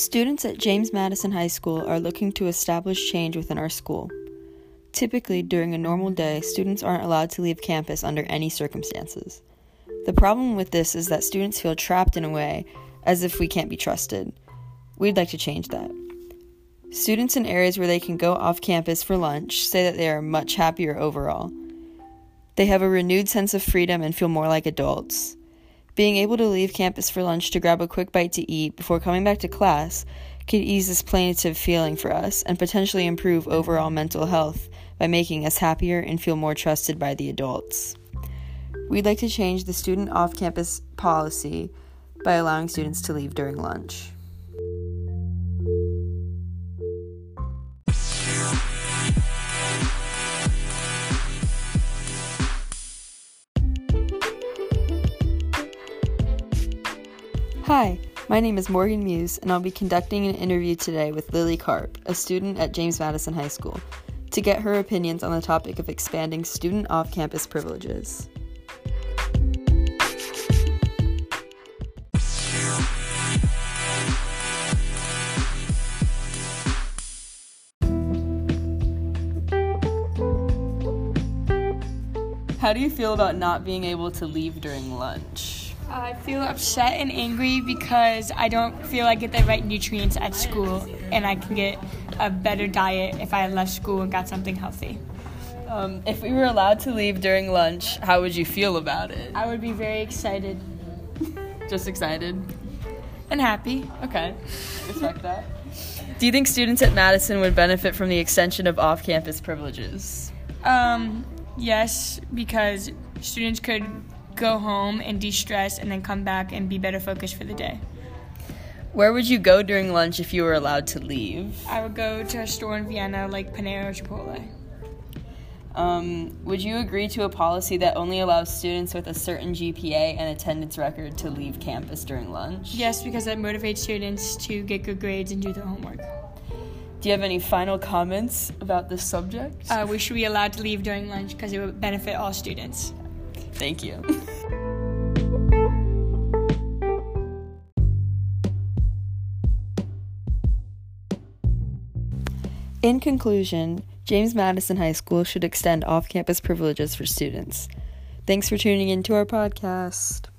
Students at James Madison High School are looking to establish change within our school. Typically, during a normal day, students aren't allowed to leave campus under any circumstances. The problem with this is that students feel trapped in a way, as if we can't be trusted. We'd like to change that. Students in areas where they can go off campus for lunch say that they are much happier overall. They have a renewed sense of freedom and feel more like adults. Being able to leave campus for lunch to grab a quick bite to eat before coming back to class could ease this plaintive feeling for us and potentially improve overall mental health by making us happier and feel more trusted by the adults. We'd like to change the student off campus policy by allowing students to leave during lunch. Hi, my name is Morgan Muse, and I'll be conducting an interview today with Lily Karp, a student at James Madison High School, to get her opinions on the topic of expanding student off campus privileges. How do you feel about not being able to leave during lunch? I feel upset and angry because I don't feel I get the right nutrients at school and I can get a better diet if I left school and got something healthy. Um, if we were allowed to leave during lunch, how would you feel about it? I would be very excited Just excited? and happy. Okay, respect that. Do you think students at Madison would benefit from the extension of off campus privileges? Um, yes, because students could go home and de-stress and then come back and be better focused for the day. Where would you go during lunch if you were allowed to leave? I would go to a store in Vienna like Panera or Chipotle. Um, would you agree to a policy that only allows students with a certain GPA and attendance record to leave campus during lunch? Yes, because that motivates students to get good grades and do their homework. Do you have any final comments about this subject? Uh, we should be allowed to leave during lunch because it would benefit all students. Thank you. In conclusion, James Madison High School should extend off campus privileges for students. Thanks for tuning in to our podcast.